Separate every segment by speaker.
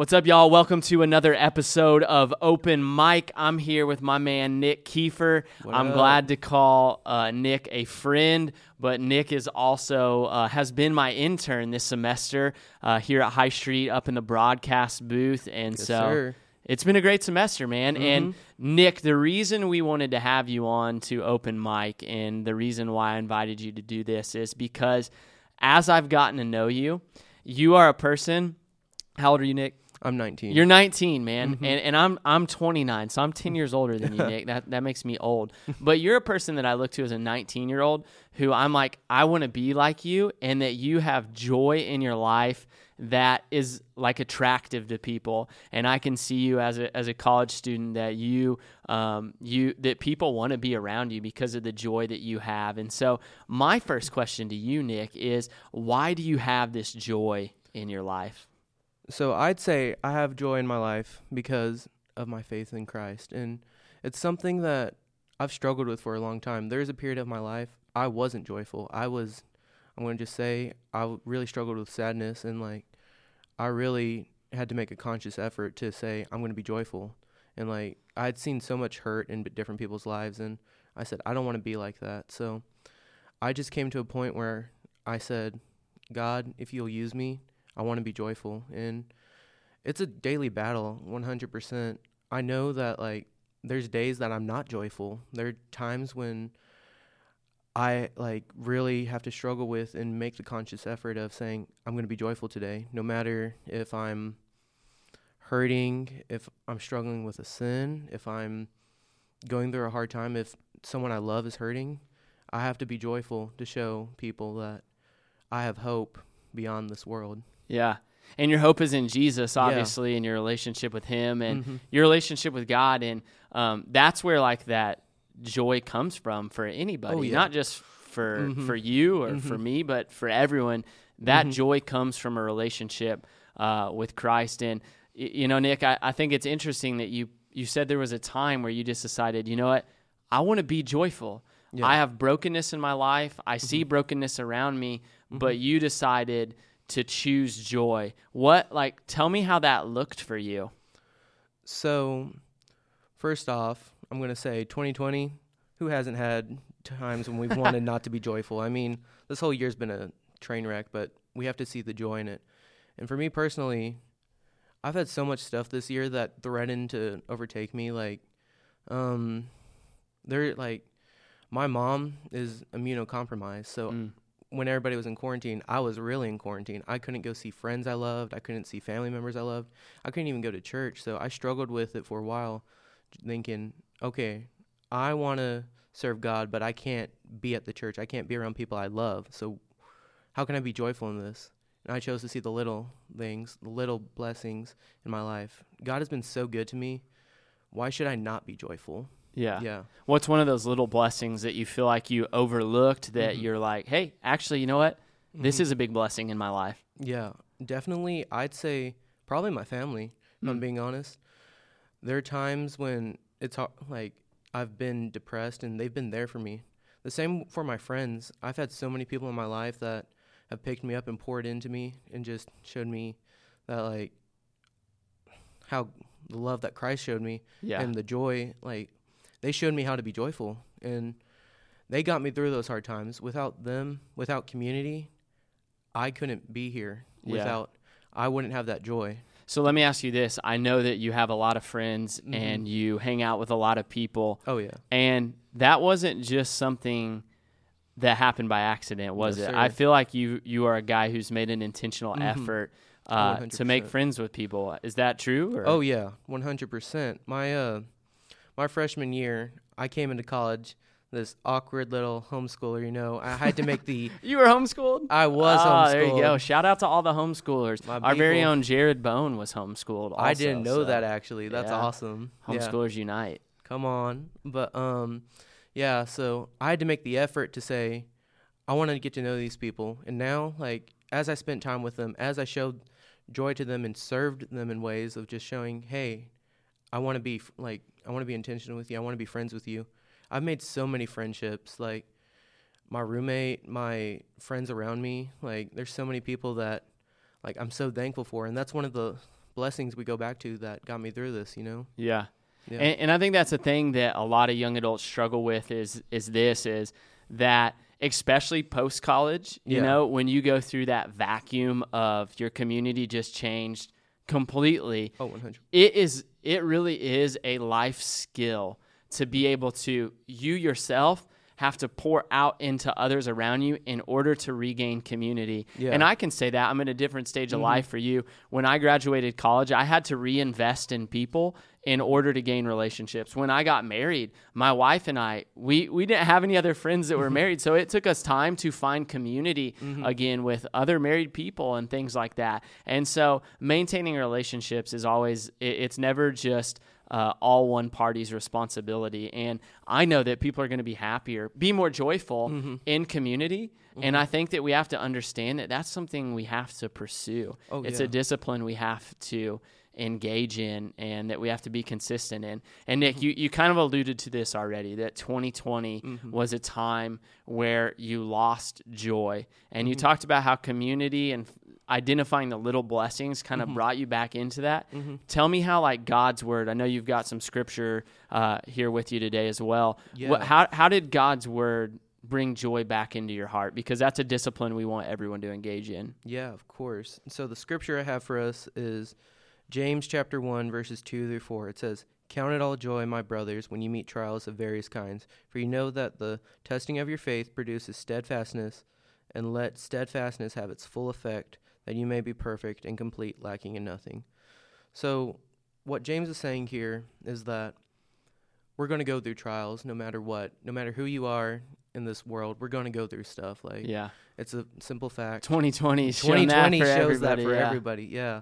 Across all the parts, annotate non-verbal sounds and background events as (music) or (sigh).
Speaker 1: What's up, y'all? Welcome to another episode of Open Mic. I'm here with my man Nick Kiefer.
Speaker 2: What
Speaker 1: I'm
Speaker 2: up?
Speaker 1: glad to call uh, Nick a friend, but Nick is also uh, has been my intern this semester uh, here at High Street up in the broadcast booth, and
Speaker 2: Yes,
Speaker 1: so
Speaker 2: sir.
Speaker 1: it's been a great semester, man. And
Speaker 2: Mm-hmm.
Speaker 1: Nick, the reason we wanted to have you on to Open Mic, and the reason why I invited you to do this is because as I've gotten to know you, you are a person. How old are you, Nick?
Speaker 2: I'm 19.
Speaker 1: You're 19, man,
Speaker 2: Mm-hmm.
Speaker 1: and, and I'm I'm 29, so I'm 10 years older than you, (laughs) Nick. That that makes me old. But you're a person that I look to as a 19 year old who I'm like I want to be like you, and that you have joy in your life that is like attractive to people. And I can see you as a as a college student that you um you that people want to be around you because of the joy that you have. And so my first question to you, Nick, is why do you have this joy in your life?
Speaker 2: So I'd say I have joy in my life because of my faith in Christ. And it's something that I've struggled with for a long time. There's a period of my life I wasn't joyful. I was, I'm going to just say, I really struggled with sadness. And like, I really had to make a conscious effort to say, I'm going to be joyful. And like, I'd seen so much hurt in different people's lives. And I said, I don't want to be like that. So I just came to a point where I said, God, if you'll use me, I want to be joyful. And it's a daily battle, 100%. I know that, like, there's days that I'm not joyful. There are times when I, like, really have to struggle with and make the conscious effort of saying, I'm going to be joyful today, no matter if I'm hurting, if I'm struggling with a sin, if I'm going through a hard time, if someone I love is hurting. I have to be joyful to show people that I have hope beyond this world.
Speaker 1: Yeah. And your hope is in Jesus,
Speaker 2: Yeah.
Speaker 1: obviously, and your relationship with Him and
Speaker 2: Mhm.
Speaker 1: your relationship with God. And um, that's where, like, that joy comes from for anybody,
Speaker 2: Oh, yeah.
Speaker 1: not just for,
Speaker 2: Mhm.
Speaker 1: for you or for
Speaker 2: Mhm.
Speaker 1: me, but for everyone. That
Speaker 2: Mhm.
Speaker 1: joy comes from a relationship uh, with Christ. And, you know, Nick, I, I think it's interesting that you, you said there was a time where you just decided, you know what? I want to be joyful.
Speaker 2: Yeah.
Speaker 1: I have brokenness in my life. I see brokenness around me, but you decided to choose joy. What like tell me how that looked for you?
Speaker 2: So, first off, I'm going to say 2020, who hasn't had times when we've wanted (laughs) not to be joyful? I mean, this whole year's been a train wreck, but we have to see the joy in it. And for me personally, I've had so much stuff this year that threatened to overtake me. Like, um, they're like, my mom is immunocompromised. So,
Speaker 1: Mm.
Speaker 2: When everybody was in quarantine, I was really in quarantine. I couldn't go see friends I loved. I couldn't see family members I loved. I couldn't even go to church. So I struggled with it for a while, thinking, okay, I want to serve God, but I can't be at the church. I can't be around people I love. So how can I be joyful in this? And I chose to see the little things, the little blessings in my life. God has been so good to me. Why should I not be joyful?
Speaker 1: Yeah.
Speaker 2: Yeah.
Speaker 1: What's one of those little blessings that you feel like you overlooked that
Speaker 2: Mhm.
Speaker 1: you're like, "Hey, actually, you know what? This
Speaker 2: Mhm.
Speaker 1: is a big blessing in my life."
Speaker 2: Yeah, definitely. I'd say probably my family. If I'm
Speaker 1: Mm.
Speaker 2: being honest. There are times when it's hard, like I've been depressed, and they've been there for me. The same for my friends. I've had so many people in my life that have picked me up and poured into me, and just showed me that like how the love that Christ showed me
Speaker 1: Yeah.
Speaker 2: and the joy. Like they showed me how to be joyful, and they got me through those hard times. Without them, without community, I couldn't be here.
Speaker 1: Yeah.
Speaker 2: Without, I wouldn't have that joy.
Speaker 1: so let me ask you this. I know that you have a lot of friends
Speaker 2: Mhm.
Speaker 1: and you hang out with a lot of people.
Speaker 2: Oh yeah,
Speaker 1: And that wasn't just something that happened by accident, was it?
Speaker 2: sir.
Speaker 1: I feel like you you are a guy who's made an intentional
Speaker 2: Mhm.
Speaker 1: effort uh, to make friends with people. Is that true? Or?
Speaker 2: oh yeah, one hundred percent. My uh, my freshman year, I came into college. This awkward little homeschooler, you know. I had to make the. (laughs)
Speaker 1: you were homeschooled.
Speaker 2: I was
Speaker 1: Ah,
Speaker 2: homeschooled.
Speaker 1: There you go. Shout out to all the homeschoolers.
Speaker 2: My
Speaker 1: Our very own Jared Bone was homeschooled.
Speaker 2: I didn't know
Speaker 1: so
Speaker 2: that actually. That's
Speaker 1: yeah.
Speaker 2: awesome. Yeah.
Speaker 1: Homeschoolers unite.
Speaker 2: come on but um yeah so i had to make the effort to say i wanted to get to know these people and now like as i spent time with them as i showed joy to them and served them in ways of just showing hey i want to be like i want to be intentional with you i want to be friends with you i've made so many friendships like my roommate my friends around me like there's so many people that like i'm so thankful for and that's one of the blessings we go back to that got me through this. You know.
Speaker 1: Yeah.
Speaker 2: Yeah.
Speaker 1: And, and I think that's a thing that a lot of young adults struggle with is is this is that especially post college, you
Speaker 2: Yeah.
Speaker 1: know, when you go through that vacuum of your community just changed completely,
Speaker 2: oh, 100.
Speaker 1: it is it really is a life skill to be able to you yourself have to pour out into others around you in order to regain community.
Speaker 2: Yeah.
Speaker 1: And I can say that I'm in a different stage of mm-hmm. life for you. When I graduated college, I had to reinvest in people in order to gain relationships. When I got married, my wife and I, we we didn't have any other friends that were mm-hmm. married, so it took us time to find community mm-hmm. again with other married people and things like that. And so maintaining relationships is always it, it's never just uh, all one party's responsibility. And I know that people are going to be happier, be more joyful
Speaker 2: Mm-hmm.
Speaker 1: in community. And I think that we have to understand that that's something we have to pursue.
Speaker 2: Oh,
Speaker 1: it's
Speaker 2: yeah.
Speaker 1: a discipline we have to engage in and that we have to be consistent in. And Nick, you, you kind of alluded to this already that 2020 was a time where you lost joy. And you talked about how community and identifying the little blessings kind of brought you back into that. Tell me how like God's word. I know you've got some scripture uh, here with you today as well. What, how how did God's word bring joy back into your heart? Because that's a discipline we want everyone to engage in.
Speaker 2: Yeah, of course. So the scripture I have for us is James chapter 1 verses 2 through 4. It says, "Count it all joy, my brothers, when you meet trials of various kinds, for you know that the testing of your faith produces steadfastness, and let steadfastness have its full effect, that you may be perfect and complete, lacking in nothing." So, what James is saying here is that we're going to go through trials no matter what. No matter who you are in this world, we're going to go through stuff like
Speaker 1: Yeah.
Speaker 2: it's a simple fact.
Speaker 1: 2020 is showing that
Speaker 2: shows that for
Speaker 1: yeah.
Speaker 2: everybody, yeah.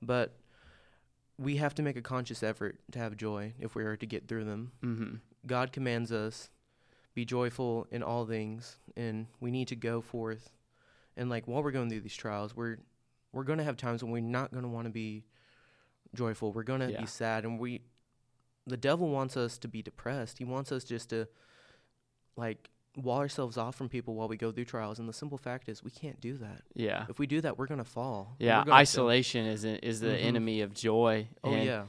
Speaker 2: But we have to make a conscious effort to have joy if we are to get through them.
Speaker 1: Mm-hmm.
Speaker 2: God commands us be joyful in all things, and we need to go forth. And like while we're going through these trials, we're we're going to have times when we're not going to want to be joyful. We're going to
Speaker 1: Yeah.
Speaker 2: be sad, and we the devil wants us to be depressed. He wants us just to like wall ourselves off from people while we go through trials. And the simple fact is, we can't do that.
Speaker 1: Yeah.
Speaker 2: If we do that, we're gonna fall.
Speaker 1: Yeah.
Speaker 2: we're fail.
Speaker 1: Isolation is a, is the
Speaker 2: Mhm.
Speaker 1: enemy of joy.
Speaker 2: Oh
Speaker 1: and,
Speaker 2: yeah.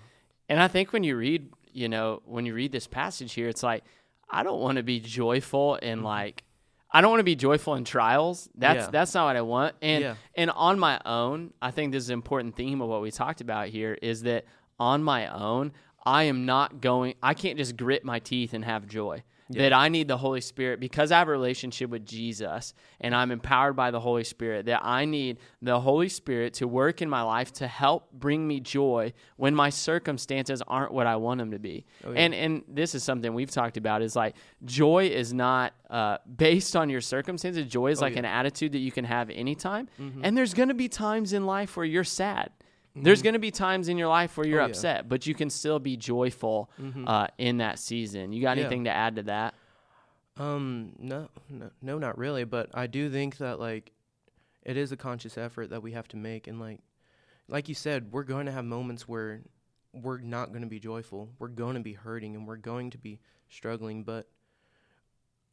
Speaker 1: And I think when you read, you know, when you read this passage here, it's like I don't want to be joyful in like I don't want to be joyful in trials. That's.
Speaker 2: Yeah.
Speaker 1: that's not what I want. And
Speaker 2: Yeah.
Speaker 1: and on my own, I think this is an important theme of what we talked about here is that on my own, I am not going I can't just grit my teeth and have joy. That I need the Holy Spirit because I have a relationship with Jesus and I'm empowered by the Holy Spirit. That I need the Holy Spirit to work in my life to help bring me joy when my circumstances aren't what I want them to be.
Speaker 2: Oh, yeah.
Speaker 1: And and this is something we've talked about is like joy is not uh, based on your circumstances. Joy is
Speaker 2: Oh,
Speaker 1: like
Speaker 2: yeah.
Speaker 1: an attitude that you can have anytime.
Speaker 2: Mhm.
Speaker 1: And there's going to be times in life where you're sad. There's going to be times in your life where you're
Speaker 2: Mm-hmm. Oh, yeah.
Speaker 1: upset, but you can still be joyful
Speaker 2: Mhm.
Speaker 1: uh, in that season. You got
Speaker 2: Yeah.
Speaker 1: anything to add to that?
Speaker 2: Um, no, no, no, not really. But I do think that like, it is a conscious effort that we have to make, and like, like you said, we're going to have moments where we're not going to be joyful. We're going to be hurting, and we're going to be struggling. But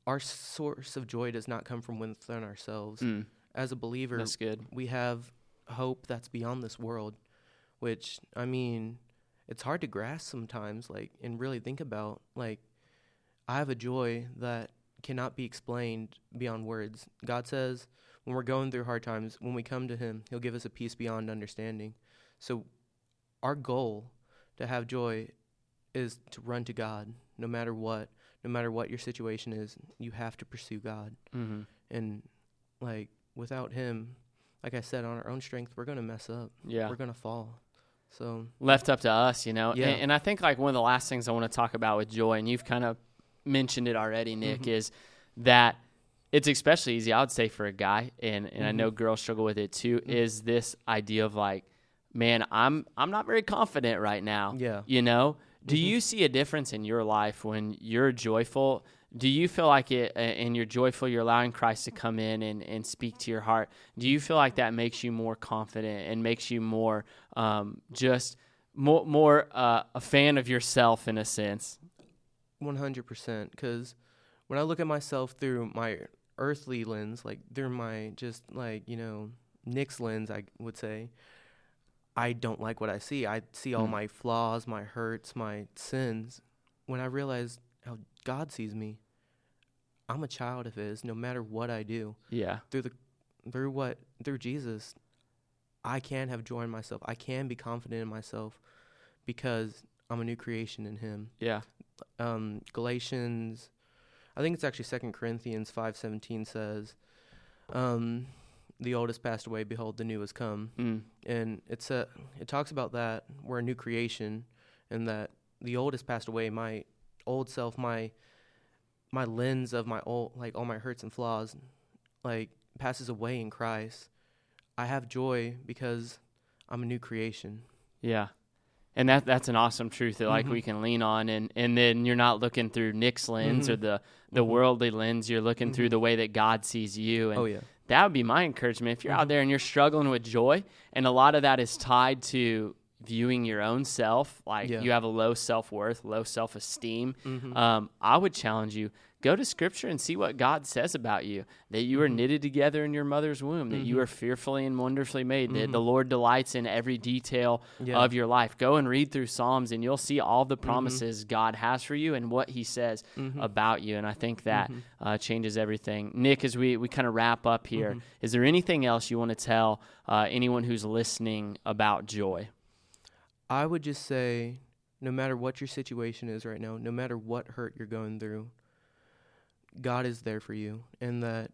Speaker 2: our source of joy does not come from within ourselves.
Speaker 1: Mm,
Speaker 2: As a believer,
Speaker 1: that's good.
Speaker 2: we have hope that's beyond this world, which I mean, it's hard to grasp sometimes, like, and really think about. Like, I have a joy that cannot be explained beyond words. God says when we're going through hard times, when we come to Him, He'll give us a peace beyond understanding. So, our goal to have joy is to run to God no matter what. No matter what your situation is, you have to pursue God
Speaker 1: hmm
Speaker 2: and like without him like i said on our own strength we're gonna mess up
Speaker 1: Yeah.
Speaker 2: we're gonna fall so
Speaker 1: Left up to us, you know?
Speaker 2: Yeah.
Speaker 1: And, and I think like one of the last things I want to talk about with joy, and you've kind of mentioned it already, Nick,
Speaker 2: Mhm.
Speaker 1: is that it's especially easy, I would say, for a guy, and, and I
Speaker 2: Mhm.
Speaker 1: know girls struggle with it too,
Speaker 2: Mhm.
Speaker 1: is this idea of like, man, I'm I'm not very confident right now.
Speaker 2: yeah
Speaker 1: You know, do
Speaker 2: Mhm.
Speaker 1: you see a difference in your life when you're joyful? Do you feel like it, and you're joyful, you're allowing Christ to come in and, and speak to your heart? Do you feel like that makes you more confident and makes you more um, just more, more uh, a fan of yourself in a sense?
Speaker 2: 100% because when i look at myself through my earthly lens like through my just like you know nick's lens i would say I don't like what I see. I see all
Speaker 1: Mm.
Speaker 2: my flaws, my hurts, my sins. When I realize how God sees me, I'm a child of His. No matter what I do,
Speaker 1: Yeah.
Speaker 2: through the through what through Jesus, I can have joy in myself. I can be confident in myself because I'm a new creation in Him.
Speaker 1: Yeah.
Speaker 2: Um, Galatians, I think it's actually Second Corinthians five seventeen says, um, "The old has passed away; behold, the new has come."
Speaker 1: Mm.
Speaker 2: and it's a it talks about that we're a new creation and that the old has passed away my old self my my lens of my old like all my hurts and flaws like passes away in christ i have joy because i'm a new creation
Speaker 1: Yeah. And that that's an awesome truth that like
Speaker 2: Mhm.
Speaker 1: we can lean on and and then you're not looking through Nick's lens or
Speaker 2: Mhm.
Speaker 1: the the
Speaker 2: Mhm.
Speaker 1: worldly lens, you're looking through
Speaker 2: Mhm.
Speaker 1: the way that God sees you and
Speaker 2: oh yeah
Speaker 1: that would be my encouragement if you're out
Speaker 2: Mhm.
Speaker 1: there and you're struggling with joy and a lot of that is tied to viewing your own self like
Speaker 2: Yeah.
Speaker 1: you have a low self-worth, low self-esteem.
Speaker 2: Mhm.
Speaker 1: Um, I would challenge you go to scripture and see what God says about you that you were
Speaker 2: Mhm.
Speaker 1: knitted together in your mother's womb, that you
Speaker 2: Mhm.
Speaker 1: are fearfully and wonderfully made, that the
Speaker 2: Mhm.
Speaker 1: Lord delights in every detail
Speaker 2: yeah
Speaker 1: of your life. Go and read through Psalms and you'll see all the
Speaker 2: Mm-hmm.
Speaker 1: promises God has for you and what he says
Speaker 2: Mhm.
Speaker 1: about you. And I think that uh, changes everything. Nick, as we, we kind of wrap up here, is there anything else you want to tell uh, anyone who's listening about joy?
Speaker 2: I would just say no matter what your situation is right now no matter what hurt you're going through god is there for you and that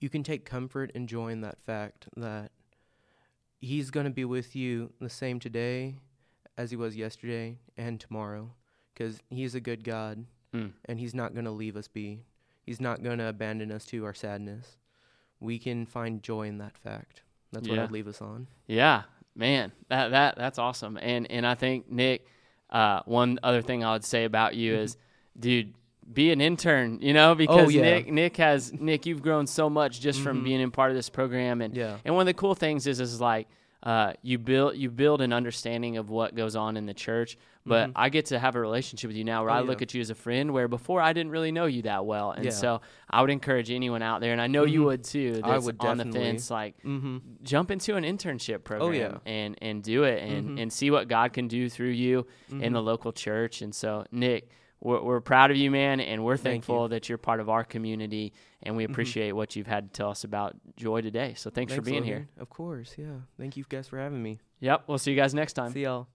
Speaker 2: you can take comfort and joy in that fact that he's going to be with you the same today as he was yesterday and tomorrow because he's a good god
Speaker 1: Mm.
Speaker 2: and he's not going to leave us be. He's not going to abandon us to our sadness. We can find joy in that fact. That's what i'd leave us on.
Speaker 1: Yeah, man, that that that's awesome. And and I think Nick, uh, one other thing I would say about you is, dude, be an intern. You know, because
Speaker 2: Mm-hmm. Oh, yeah.
Speaker 1: Nick Nick has Nick, you've grown so much just from
Speaker 2: Mhm.
Speaker 1: being in part of this program. And
Speaker 2: yeah
Speaker 1: and one of the cool things is is like. Uh, you build you build an understanding of what goes on in the church, but
Speaker 2: Mhm.
Speaker 1: I get to have a relationship with you now where
Speaker 2: Oh,
Speaker 1: I
Speaker 2: yeah.
Speaker 1: look at you as a friend. Where before I didn't really know you that well, and
Speaker 2: Yeah.
Speaker 1: so I would encourage anyone out there, and I know you
Speaker 2: Mhm.
Speaker 1: would too.
Speaker 2: I would
Speaker 1: on the
Speaker 2: definitely.
Speaker 1: fence, like
Speaker 2: mm-hmm
Speaker 1: jump into an internship program
Speaker 2: Oh, yeah.
Speaker 1: and and do it and
Speaker 2: Mhm.
Speaker 1: and see what God can do through you in
Speaker 2: Mm-hmm.
Speaker 1: the local church. And so, Nick, we're, we're proud of you, man, and we're.
Speaker 2: Mm-hmm.
Speaker 1: thankful that you're part of our community, and we appreciate what you've had to tell us about joy today. So, thanks, for being here.
Speaker 2: Of course, yeah. Thank you guys for having me.
Speaker 1: Yep, we'll see you guys next time.
Speaker 2: See y'all.